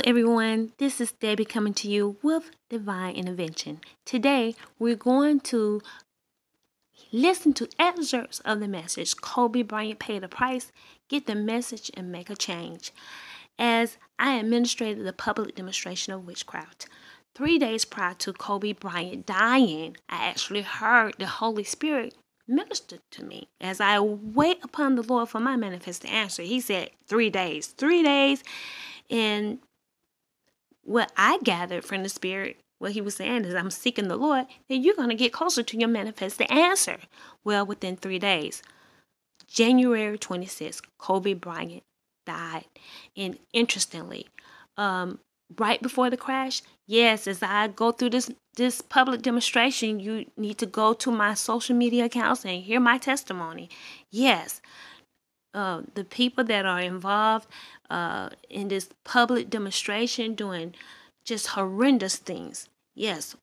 Hello, everyone. This is Debbie coming to you with Divine Intervention. Today, we're going to listen to excerpts of the message Kobe Bryant paid a price, get the message, and make a change. As I administrated the public demonstration of witchcraft, three days prior to Kobe Bryant dying, I actually heard the Holy Spirit minister to me as I wait upon the Lord for my manifest answer. He said, Three days, three days. And what I gathered from the Spirit, what he was saying is, I'm seeking the Lord, then you're going to get closer to your manifested answer. Well, within three days, January 26th, Kobe Bryant died. And interestingly, um, right before the crash, yes, as I go through this this public demonstration, you need to go to my social media accounts and hear my testimony. Yes, uh, the people that are involved uh, in this public demonstration doing just horrendous things. Yes,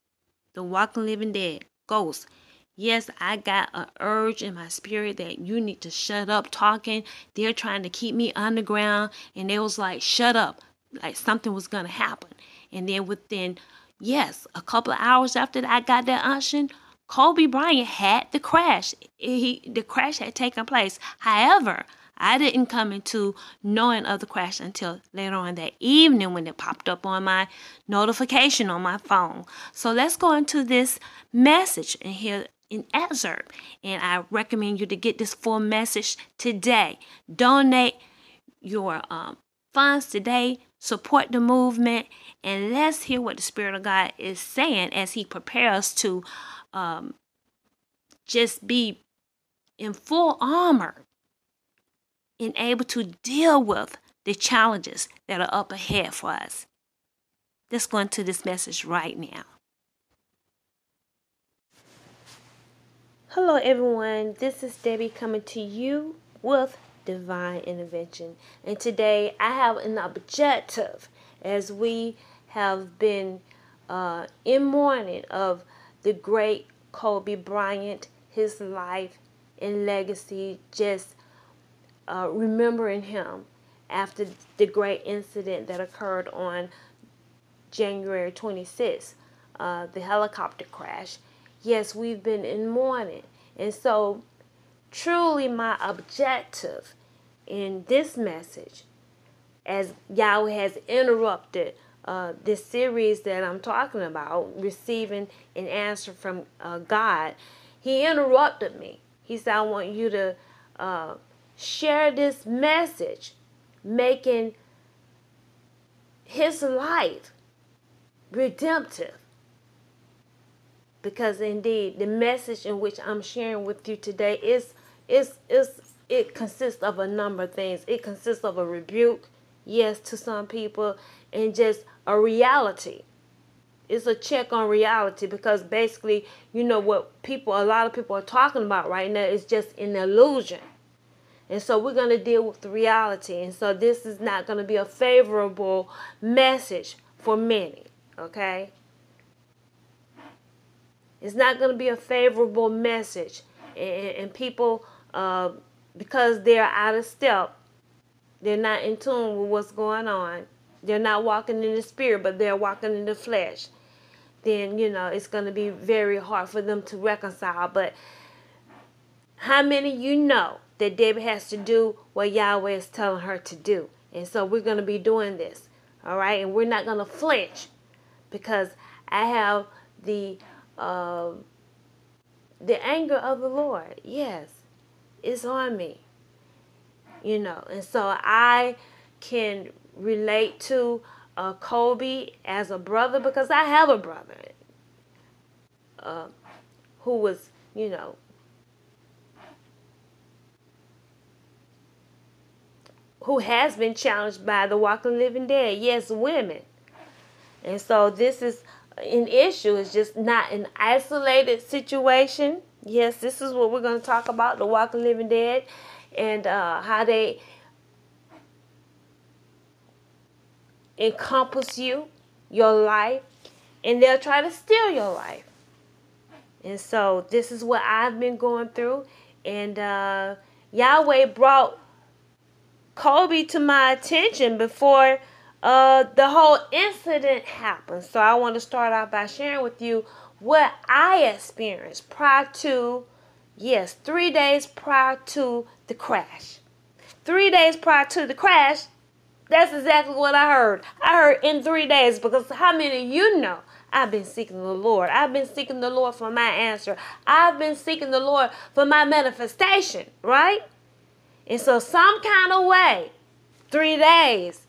the walking living dead, ghosts. Yes, I got an urge in my spirit that you need to shut up talking. They're trying to keep me underground, and it was like, shut up, like something was gonna happen. And then within, yes, a couple of hours after I got that unction, Kobe Bryant had the crash. He the crash had taken place. However, I didn't come into knowing of the crash until later on that evening when it popped up on my notification on my phone. So let's go into this message and hear an excerpt. And I recommend you to get this full message today. Donate your um, funds today, support the movement, and let's hear what the Spirit of God is saying as He prepares to um, just be in full armor and able to deal with the challenges that are up ahead for us. Let's go into this message right now. Hello, everyone. This is Debbie coming to you with Divine Intervention. And today I have an objective as we have been uh, in mourning of the great Kobe Bryant, his life and legacy just uh, remembering him after the great incident that occurred on January 26th, uh, the helicopter crash. Yes, we've been in mourning. And so, truly, my objective in this message, as Yahweh has interrupted uh, this series that I'm talking about, receiving an answer from uh, God, He interrupted me. He said, I want you to uh, share this message, making his life redemptive. Because indeed, the message in which I'm sharing with you today is is is it consists of a number of things. It consists of a rebuke, yes, to some people, and just a reality. It's a check on reality because basically, you know what people a lot of people are talking about right now is just an illusion. And so we're going to deal with the reality. And so this is not going to be a favorable message for many, okay? It's not going to be a favorable message. And, and people, uh, because they're out of step, they're not in tune with what's going on. They're not walking in the spirit, but they're walking in the flesh. Then, you know, it's going to be very hard for them to reconcile. But how many you know that Debbie has to do what Yahweh is telling her to do. And so we're going to be doing this. All right. And we're not going to flinch because I have the uh, the anger of the Lord. Yes, it's on me. You know, and so I can relate to uh, Kobe as a brother because I have a brother uh, who was, you know, who has been challenged by the walking living dead. Yes, women. And so this is an issue. It's just not an isolated situation. Yes, this is what we're going to talk about the walking living dead and uh, how they encompass you, your life, and they'll try to steal your life. And so this is what I've been going through. And uh, Yahweh brought Kobe to my attention before uh, the whole incident happened. So I want to start off by sharing with you what I experienced prior to, yes, three days prior to the crash. Three days prior to the crash, that's exactly what I heard. I heard in three days because how many of you know I've been seeking the Lord? I've been seeking the Lord for my answer. I've been seeking the Lord for my manifestation, right? And so, some kind of way, three days.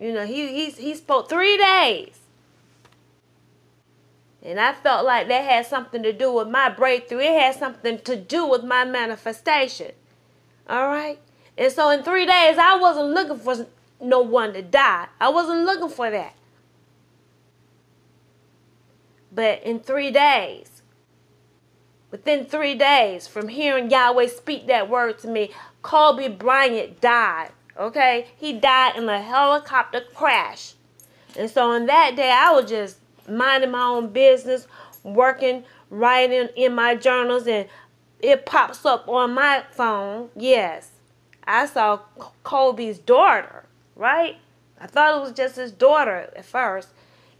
You know, he he he spoke three days. And I felt like that had something to do with my breakthrough. It had something to do with my manifestation. All right? And so in three days, I wasn't looking for no one to die. I wasn't looking for that. But in three days, within three days from hearing Yahweh speak that word to me, Kobe Bryant died. Okay? He died in a helicopter crash. And so on that day, I was just minding my own business, working, writing in my journals, and it pops up on my phone. Yes, I saw Kobe's daughter, right? I thought it was just his daughter at first.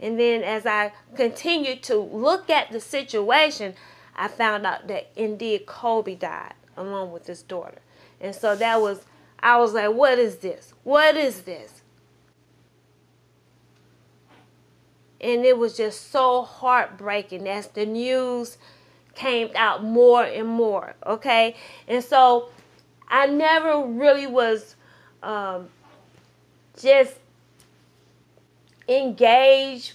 And then as I continued to look at the situation, I found out that indeed Kobe died along with his daughter. And so that was, I was like, what is this? What is this? And it was just so heartbreaking as the news came out more and more. Okay. And so I never really was um, just engaged,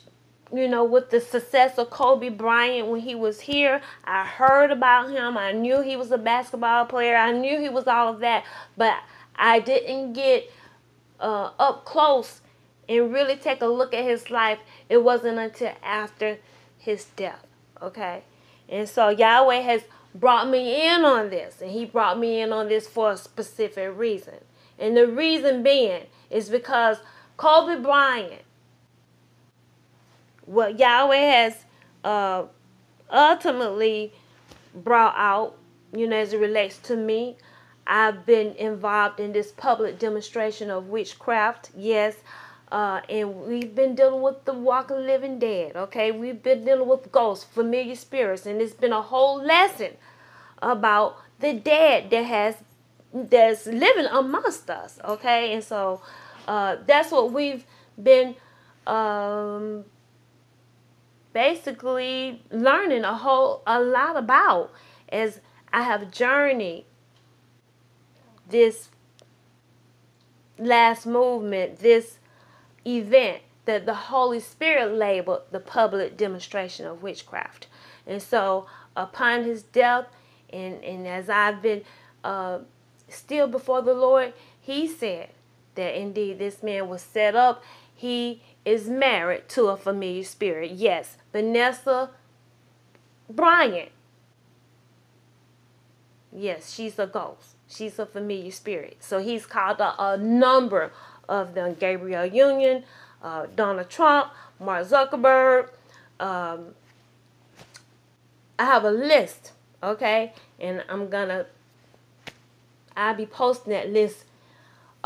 you know, with the success of Kobe Bryant when he was here. I heard about him. I knew he was a basketball player. I knew he was all of that. But I didn't get uh, up close and really take a look at his life, it wasn't until after his death. Okay? And so Yahweh has brought me in on this, and He brought me in on this for a specific reason. And the reason being is because Kobe Bryant, what Yahweh has uh, ultimately brought out, you know, as it relates to me, I've been involved in this public demonstration of witchcraft. Yes, uh, and we've been dealing with the walking living dead, okay? We've been dealing with ghosts, familiar spirits, and it's been a whole lesson about the dead that has that's living amongst us, okay? And so uh, that's what we've been um, basically learning a whole a lot about as I have journeyed this last movement, this event that the Holy Spirit labeled the public demonstration of witchcraft. And so, upon his death, and, and as I've been uh, still before the Lord, he said that indeed this man was set up. He is married to a familiar spirit. Yes, Vanessa Bryant. Yes, she's a ghost. She's a familiar spirit. So he's called a, a number of them Gabrielle Union, uh, Donald Trump, Mark Zuckerberg. Um, I have a list, okay? And I'm gonna, I'll be posting that list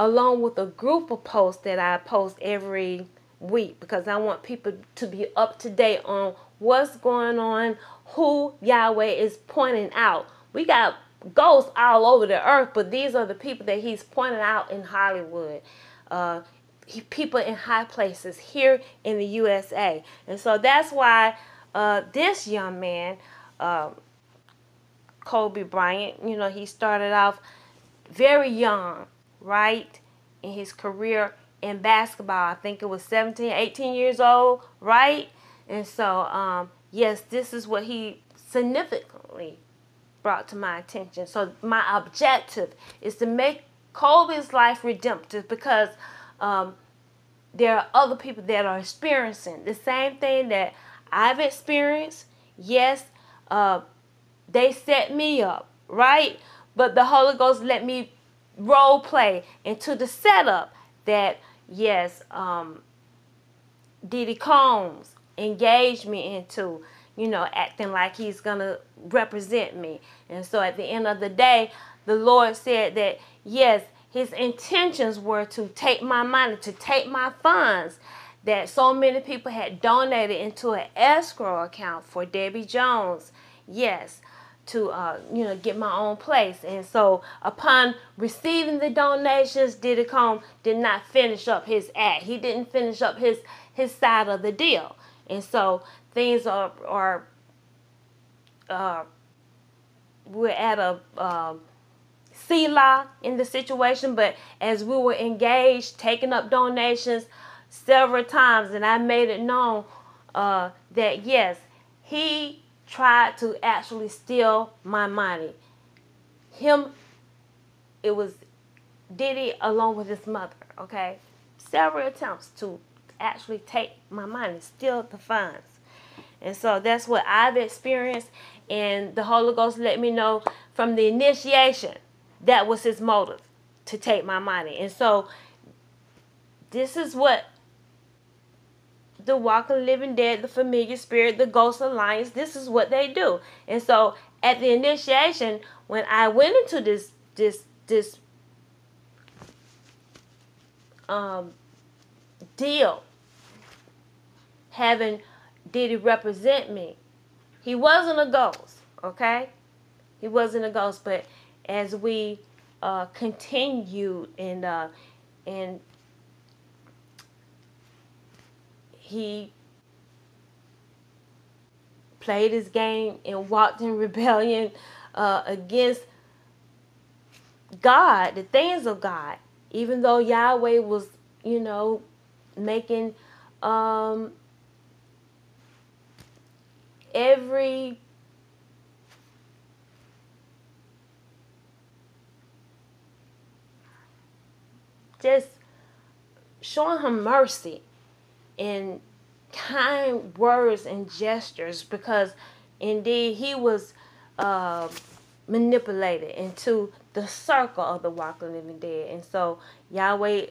along with a group of posts that I post every week because I want people to be up to date on what's going on, who Yahweh is pointing out. We got ghosts all over the earth, but these are the people that He's pointing out in Hollywood uh, people in high places here in the USA. And so that's why uh, this young man, uh, Kobe Bryant, you know, he started off very young, right, in his career in basketball. I think it was 17, 18 years old, right? And so, um, yes, this is what he significantly brought to my attention. So my objective is to make Kobe's life redemptive because um, there are other people that are experiencing the same thing that I've experienced. Yes, uh, they set me up, right? But the Holy Ghost let me role play into the setup that, yes, um, Diddy Combs engaged me into, you know, acting like he's to represent me. And so at the end of the day, the Lord said that, yes, his intentions were to take my money, to take my funds that so many people had donated into an escrow account for Debbie Jones. Yes, to uh, you know get my own place. And so upon receiving the donations, Diddy Combs did not finish up his act. He didn't finish up his his side of the deal. And so things are are uh, we're at a um, Selah in the situation, but as we were engaged, taking up donations several times, and I made it known uh, that yes, he tried to actually steal my money. Him, it was Diddy along with his mother, okay? Several attempts to actually take my money, steal the funds. And so that's what I've experienced. And the Holy Ghost let me know from the initiation that was his motive to take my money. And so this is what the walking living dead, the familiar spirit, the ghost alliance, this is what they do. And so at the initiation, when I went into this this this um deal, having Diddy represent me? He wasn't a ghost, okay? He wasn't a ghost, but as we uh, continued and uh, and he played his game and walked in rebellion uh, against God, the things of God, even though Yahweh was, you know, making um, every just showing him mercy and kind words and gestures because indeed he was uh, manipulated into the circle of the walking living dead. And so yahweh